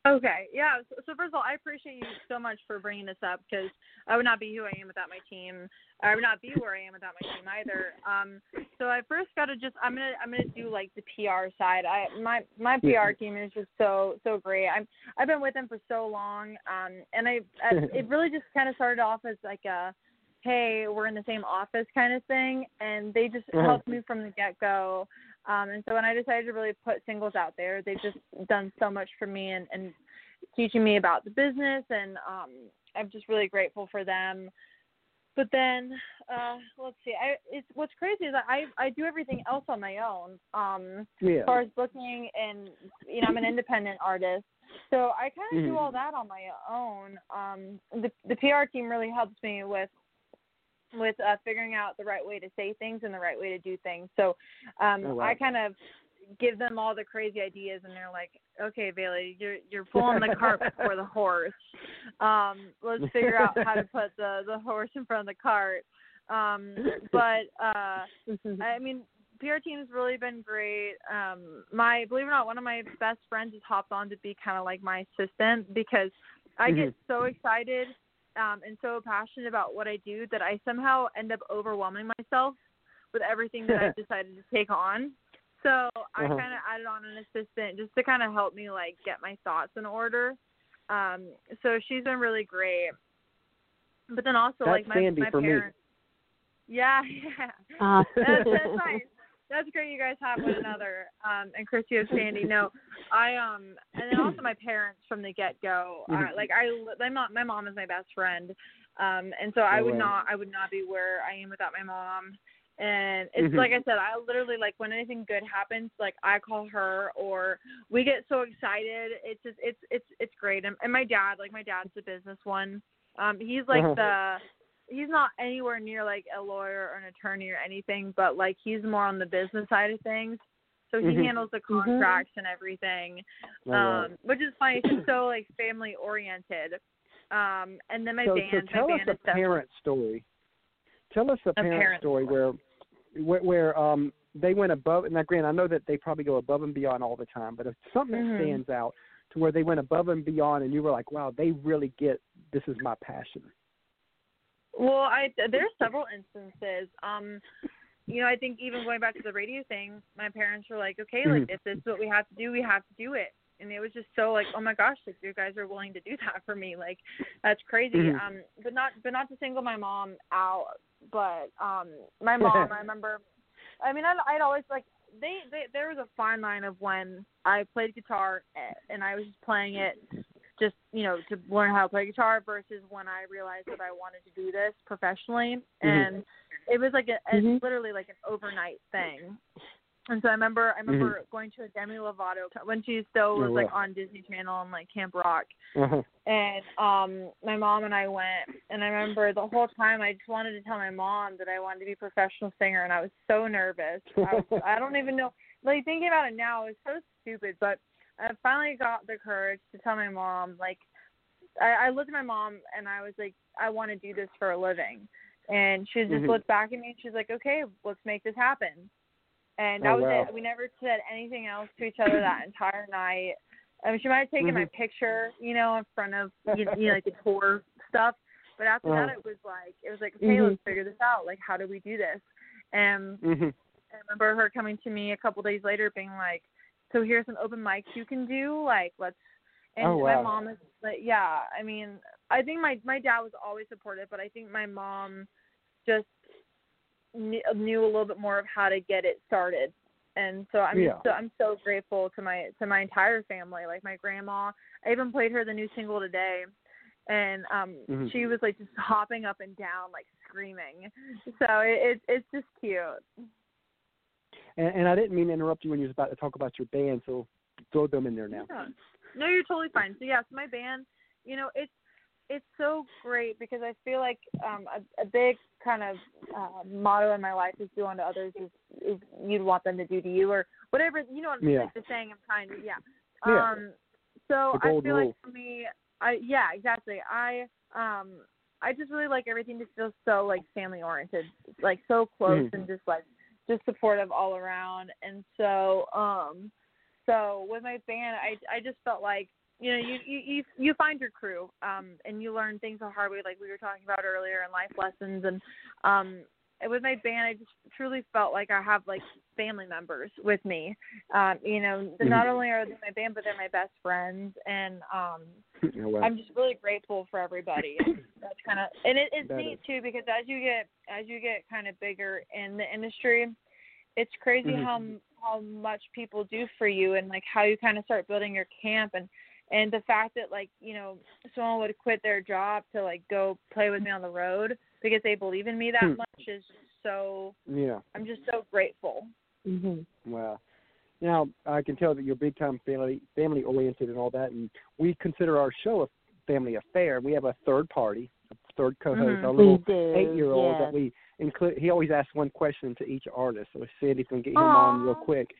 Okay, yeah. So, so first of all, I appreciate you so much for bringing this up because I would not be who I am without my team. I would not be where I am without my team either. Um, so I first got to just I'm gonna I'm gonna do like the PR side. I my my PR team is just so so great. I'm I've been with them for so long, um, and I, I it really just kind of started off as like a hey we're in the same office kind of thing, and they just Uh-huh. helped me from the get go. Um, and so when I decided to really put singles out there, they've just done so much for me and, and teaching me about the business, and um, I'm just really grateful for them. But then, uh, let's see. I it's what's crazy is that I I do everything else on my own. Um, Yeah. as far as booking and you know I'm an independent artist, so I kind of Mhm. do all that on my own. Um, the the PR team really helps me with with uh, figuring out the right way to say things and the right way to do things. So um, Oh, wow. I kind of give them all the crazy ideas, and they're like, "Okay, Bailey, you're you're pulling the cart before the horse. Um, let's figure out how to put the the horse in front of the cart." Um, but uh, I mean, PR team's really been great. Um, my believe it or not, one of my best friends has hopped on to be kind of like my assistant because I get so excited um, and so passionate about what I do that I somehow end up overwhelming myself with everything that I've decided to take on. So I Uh-huh. kind of added on an assistant just to kind of help me like get my thoughts in order. Um, so she's been really great. But then also That's like my Sandy my for me. parents. Yeah, yeah. Uh, that's, that's nice. That's great. You guys have one another. Um, and Christy and Sandy. No, I um, and then also my parents from the get go. Uh, Mhm. like I, my mom, my mom is my best friend. Um, and so I Oh, would wow. not, I would not be where I am without my mom. And it's Mhm. like I said, I literally like when anything good happens, like I call her or we get so excited. It's just, it's, it's, it's great. And, and my dad, like my dad's the business one. Um, he's like Uh-huh. the, he's not anywhere near like a lawyer or an attorney or anything, but like he's more on the business side of things. So he Mhm. handles the contracts and everything right. um, which is funny. It's just so like family oriented. Um, and then my so, band, so tell my us band a parent story. Tell us a parent, parent story where, where, where um they went above. And now, granted, I know that they probably go above and beyond all the time, but if something Mhm. stands out to where they went above and beyond, and you were like, "Wow, they really get this is my passion." Well, I there's several instances. Um, you know, I think even going back to the radio thing, my parents were like, okay, like Mhm. if this is what we have to do, we have to do it. And it was just so like, oh my gosh, like you guys are willing to do that for me, like that's crazy. Mhm. Um, but not but not to single my mom out, but um, my mom, I remember. I mean, I'd, I'd always like they, they there was a fine line of when I played guitar eh, and I was just playing it just you know to learn how to play guitar versus when I realized that I wanted to do this professionally and it was like a, a Mhm. literally like an overnight thing. And so I remember I remember going to a Demi Lovato when she still was Oh, like on Disney Channel and like Camp Rock Uh-huh. and um my mom and I went and I remember the whole time I just wanted to tell my mom that I wanted to be a professional singer and I was so nervous. I was, I don't even know like thinking about it now it's so stupid but I finally got the courage to tell my mom like I, I looked at my mom and I was like I want to do this for a living and she just Mhm. looked back at me and she's like okay let's make this happen and that Oh, was wow. it we never said anything else to each other that entire night I mean, she might have taken my Mhm. picture, you know, in front of you, you know, like the tour stuff. But after that, Uh-huh. it was like it was like, okay, Mhm. let's figure this out. Like, how do we do this? And Mhm. I remember her coming to me a couple days later, being like, "So here's some open mics you can do. Like, let's." And Oh, my wow. mom is like, yeah. I mean, I think my my dad was always supportive, but I think my mom just knew, knew a little bit more of how to get it started. And so I'm Yeah. so I'm so grateful to my to my entire family, like my grandma. I even played her the new single today, and um Mhm. she was like just hopping up and down, like screaming. So it, it it's just cute. And, and I didn't mean to interrupt you when you was about to talk about your band, so throw them in there now. Yeah. No, you're totally fine. So yes, my band, you know, it's it's so great because I feel like um a, a big kind of uh, motto in my life is do unto others is, is you'd want them to do to you or whatever you know what I'm, Yeah. like the saying I'm trying to yeah. Yeah. Um so I feel like rule. for me I yeah, exactly. I um I just really like everything to feel so like family oriented. Like so close Mhm. and just like just supportive all around. And so um so with my band I I just felt like you know you you you, find your crew um and you learn things the hard way like we were talking about earlier and life lessons and um with my band I just truly felt like I have like family members with me um you know Mhm. not only are they my band but they're my best friends and um Oh, wow. I'm just really grateful for everybody. And That's kind of and it, it's That neat is. too because as you get as you get kind of bigger in the industry, it's crazy Mhm. how how much people do for you and like how you kind of start building your camp and and the fact that like you know someone would quit their job to like go play with me on the road because they believe in me that Hmm. much is so yeah. I'm just so grateful. Mhm. Wow. Now I can tell that you're big time family family oriented and all that, and we consider our show a family affair. We have a third party, a third co-host, Mhm. our little eight year old yes. that we include. He always asks one question to each artist, so Sandy's gonna get him on real quick.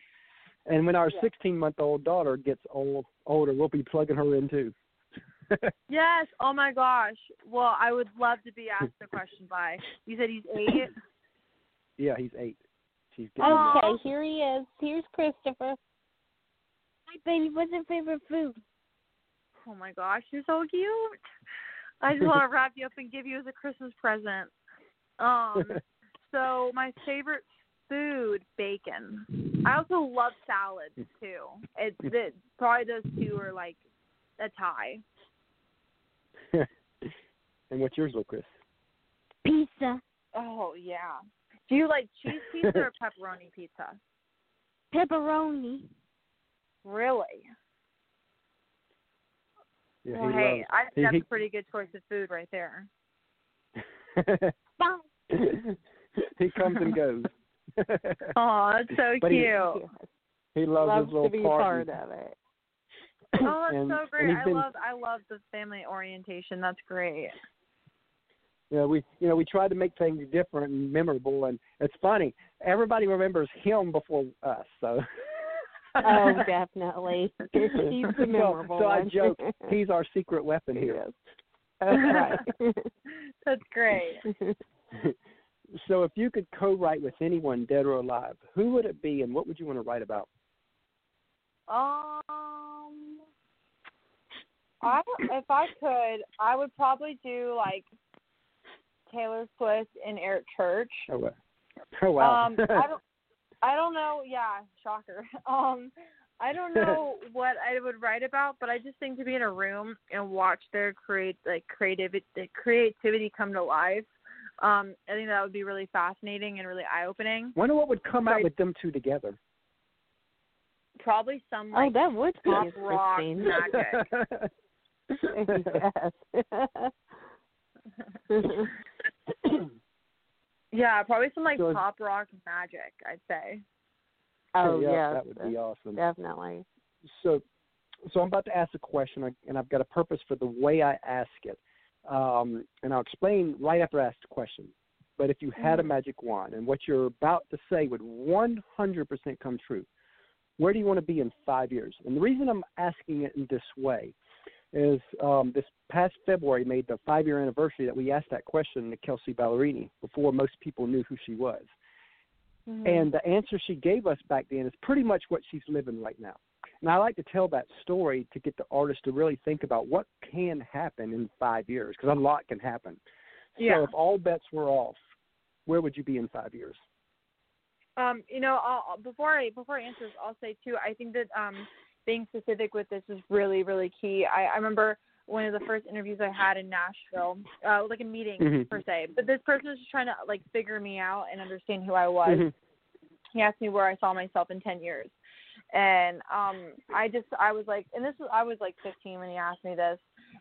And when our 16 month old daughter gets old older, we'll be plugging her in too. Yes. Oh my gosh. Well, I would love to be asked a question by. You said he's eight. yeah, he's eight. She's getting Aw. Okay, here he is. Here's Christopher. Hi, baby. What's your favorite food? Oh my gosh, you're so cute. I just want to wrap you up and give you as a Christmas present. Um, so my favorite food, bacon. I also love salads too. It's it, probably those two are like a tie. and what's yours, little Chris? Pizza. Oh yeah. Do you like cheese pizza or pepperoni pizza? Pepperoni. Really? Yeah, well, he hey, loves. I think he- that's he- a pretty good choice of food right there. Bye. he comes and goes. Oh, that's so But cute. he loves, Loves his little to be party. part of it. Oh, that's and, so great. I been, love I love the family orientation. That's great. you know, we you know we tried to make things different and memorable, and it's funny. Everybody remembers him before us, so. Oh, definitely. He's the So- memorable so, I one. joke he's our secret weapon here. Yes. That's right. That's great. So if you could co-write with anyone, dead or alive, who would it be, and what would you want to write about? Um, I if I could, I would probably do like Taylor Swift and Eric Church. Oh, wow. oh wow. Um, I don't, I don't know. Yeah, shocker. Um, I don't know what I would write about, but I just think to be in a room and watch their create like creativity, the creativity come to life. Um, I think that would be really fascinating and really eye opening. Wonder what would come out with them two together. Probably some Oh, that would be pop rock magic. Yeah, probably some like So- pop rock magic. I'd say. oh, yeah, yes. that would be awesome. Definitely. So, so I'm about to ask a question, and I've got a purpose for the way I ask it, um, and I'll explain right after I ask the question. But if you had a Mhm. magic wand, and what you're about to say would 100% come true, where do you want to be in five years? And the reason I'm asking it in this way is um, this past February made the five year anniversary that we asked that question to Kelsea Ballerini before most people knew who she was. Mm-hmm. And the answer she gave us back then is pretty much what she's living right now. And I like to tell that story to get the artist to really think about what can happen in five years, because a lot can happen. Yeah. So if all bets were off, where would you be in five years? Um, you know, I'll, before I before I answer this, I'll say too. I think that um, being specific with this is really really key. I, I remember one of the first interviews I had in Nashville, uh, like a meeting Mhm. per se. But this person was just trying to like figure me out and understand who I was. Mhm. He asked me where I saw myself in ten years, and um, I just I was like, and this was I was like 15 when he asked me this,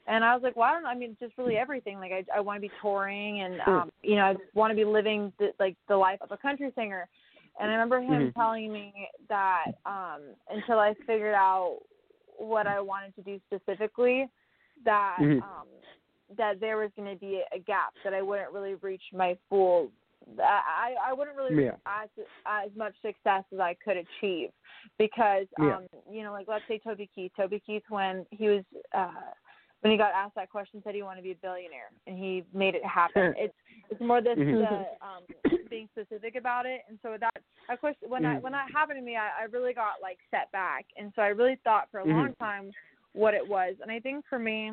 and I was like, well, I don't know. I mean, just really everything. Like I I want to be touring, and um, you know, I just want to be living the, like the life of a country singer. And I remember him Mhm. telling me that um, until I figured out what I wanted to do specifically, that Mhm. um, that there was going to be a gap that I wouldn't really reach my full. I I wouldn't really Yeah. as as much success as I could achieve because Yeah. um you know like let's say Toby Keith Toby Keith when he was uh when he got asked that question said he wanted to be a billionaire and he made it happen it's it's more this Mhm. the um being specific about it and so that of course when I Mhm. when that happened to me I, I really got like set back and so I really thought for a long Mhm. time what it was and I think for me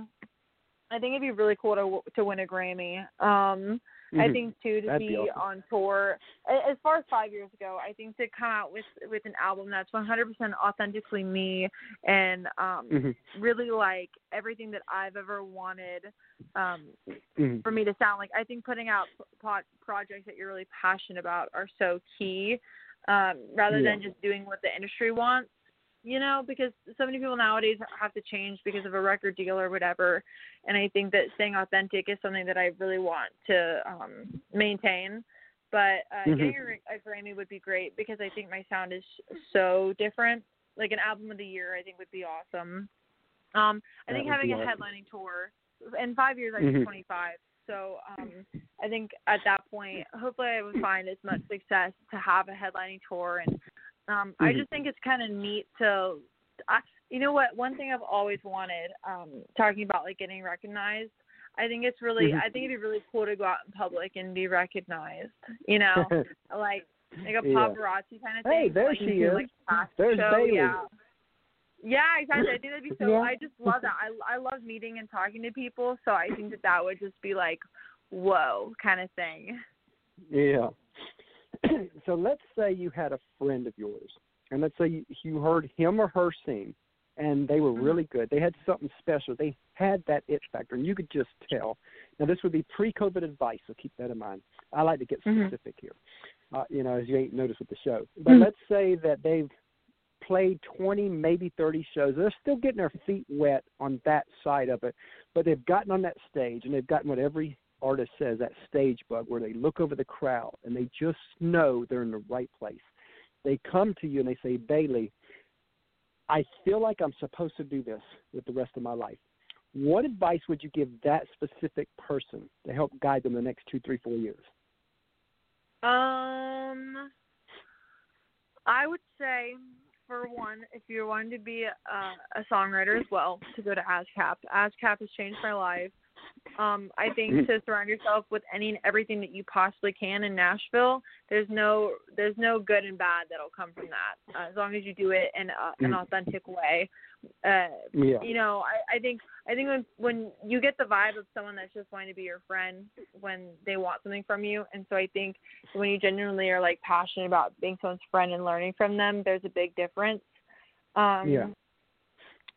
I think it'd be really cool to to win a Grammy um I Mhm. think too to That'd be, be awesome. on tour. As far as five years ago, I think to come out with with an album that's 100% authentically me and um Mhm. really like everything that I've ever wanted um Mhm. for me to sound like. I think putting out pro- projects that you're really passionate about are so key um rather Yeah. than just doing what the industry wants. You know, because so many people nowadays have to change because of a record deal or whatever. And I think that staying authentic is something that I really want to um maintain. But uh Mhm. getting a, a Grammy would be great because I think my sound is so different. Like an album of the year, I think would be awesome. Um, I That think having a awesome. headlining tour in five years, I'd Mhm. 25. So um, I think at that point, hopefully, I would find as much success to have a headlining tour, and um, I Mhm. just think it's kind of neat to. I, you know what? One thing I've always wanted, um, talking about like getting recognized. I think it's really. Mhm. I think it'd be really cool to go out in public and be recognized. You know, like like a Yeah. paparazzi kind of thing. Hey, there like, she is. Like, There's show, Bailey. Yeah. Yeah, exactly. I think that'd be so. Yeah. I just love that. I I love meeting and talking to people. So I think that that would just be like, whoa, kind of thing. Yeah. so let's say you had a friend of yours, and let's say you, you heard him or her sing, and they were Mhm. really good. They had something special. They had that it factor, and you could just tell. Now, this would be pre-COVID advice, so keep that in mind. I like to get Mhm. specific here, uh, you know, as you ain't noticed with the show. But Mhm. let's say that they've played 20, maybe 30 shows. They're still getting their feet wet on that side of it, but they've gotten on that stage and they've gotten what every artist says that stage bug where they look over the crowd and they just know they're in the right place. They come to you and they say, Bailey, I feel like I'm supposed to do this with the rest of my life. What advice would you give that specific person to help guide them the next two, three, four years? Um, I would say, for one, if you're wanting to be a, a songwriter as well, to go to ASCAP. ASCAP has changed my life. Um, I think Mhm. to surround yourself with any and everything that you possibly can in Nashville. There's no there's no good and bad that'll come from that uh, as long as you do it in a, an Mhm. authentic way. Uh, Yeah. you know, I, I think I think when when you get the vibe of someone that's just wanting to be your friend when they want something from you, and so I think when you genuinely are like passionate about being someone's friend and learning from them, there's a big difference. Um, Yeah.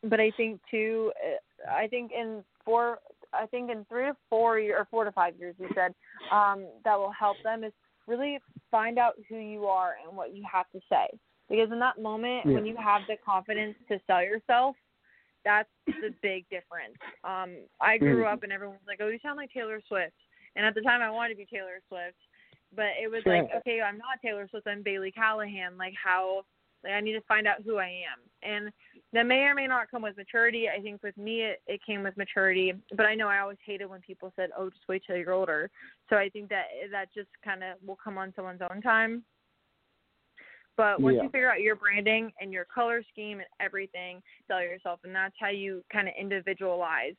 But I think too, uh, I think in four, I think in three to four year, or four to five years, you said um, that will help them is really find out who you are and what you have to say. Because in that moment, when you have the confidence to sell yourself, that's the big difference. Um, I grew Mhm. up and everyone was like, "Oh, you sound like Taylor Swift," and at the time, I wanted to be Taylor Swift, but it was like, "Okay, I'm not Taylor Swift. I'm Bailey Callahan. Like, how? Like, I need to find out who I am." And that may or may not come with maturity. I think with me, it, it came with maturity. But I know I always hated when people said, "Oh, just wait till you're older." So I think that that just kind of will come on someone's own time. But once Yeah. you figure out your branding and your color scheme and everything, sell yourself, and that's how you kind of individualize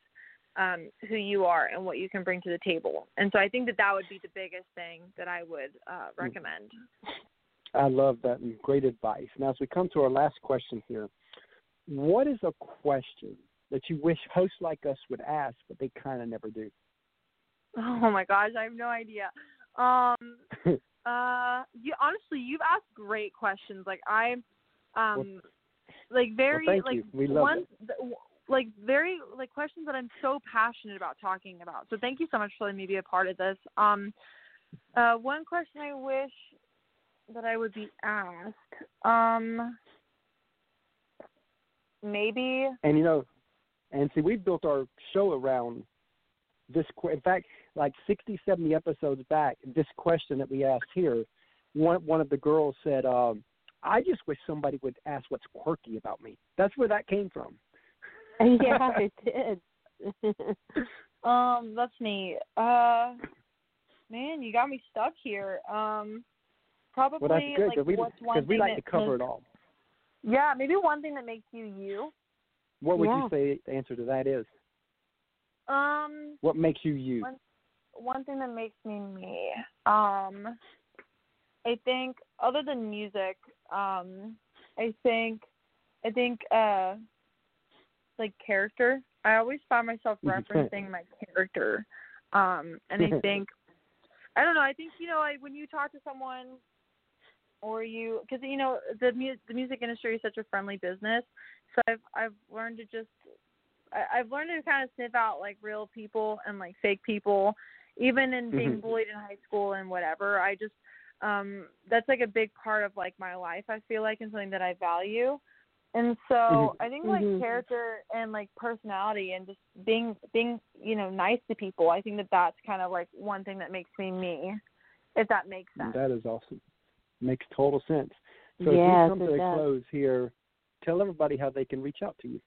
um, who you are and what you can bring to the table. And so I think that that would be the biggest thing that I would uh, recommend. I love that great advice. Now, as we come to our last question here, what is a question that you wish hosts like us would ask, but they kind of never do? Oh my gosh, I have no idea. Um, uh, you honestly, you've asked great questions. Like I, um, like very thank like you. We love one, th- like very like questions that I'm so passionate about talking about. So thank you so much for letting me be a part of this. Um, uh, one question I wish that I would be asked. Um, maybe. And you know, and see, we've built our show around this. que- In fact, like 60, 70 episodes back, this question that we asked here, one one of the girls said, um, "I just wish somebody would ask what's quirky about me." That's where that came from. yeah, it did. Um, that's neat. Uh, man, you got me stuck here. Um, probably Well, that's good like we what's one because we thing like to cover makes- it all. Yeah, maybe one thing that makes you you. What would Yeah. you say the answer to that is? Um, What makes you you? One- one thing that makes me me. Um, I think other than music, um, I think, I think, uh, like character. I always find myself Mhm. referencing my character. Um, and I think, I don't know. I think you know, like when you talk to someone, or you, because you know, the mu- the music industry is such a friendly business. So I've I've learned to just I, I've learned to kind of sniff out like real people and like fake people, even in being Mhm. bullied in high school and whatever. I just um that's like a big part of like my life. I feel like and something that I value. And so Mhm. I think like Mhm. character and like personality and just being being you know nice to people. I think that that's kind of like one thing that makes me me, if that makes sense. That is awesome. Makes total sense. So Yes, as we come to a does. close here, tell everybody how they can reach out to you.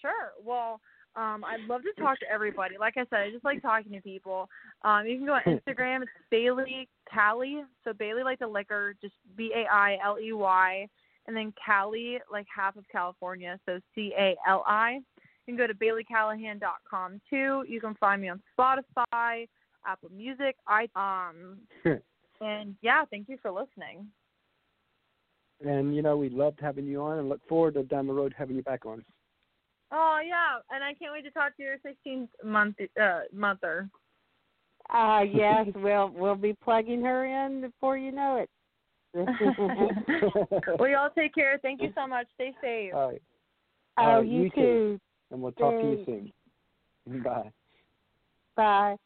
Sure. Well, um, I'd love to talk to everybody. Like I said, I just like talking to people. Um, you can go on Instagram. It's Bailey Cali. So Bailey like the liquor, just B A I L E Y, and then Cali like half of California. So C A L I. You can go to BaileyCallahan.com too. You can find me on Spotify, Apple Music. I um, and yeah, thank you for listening. And you know, we loved having you on, and look forward to down the road having you back on. Oh yeah, and I can't wait to talk to your 16th month uh, mother. Uh yes, we'll we'll be plugging her in before you know it. well, y'all take care. Thank you so much. Stay safe. All right, oh, All right, you, you too. too. and we'll talk to you soon. Bye. Bye.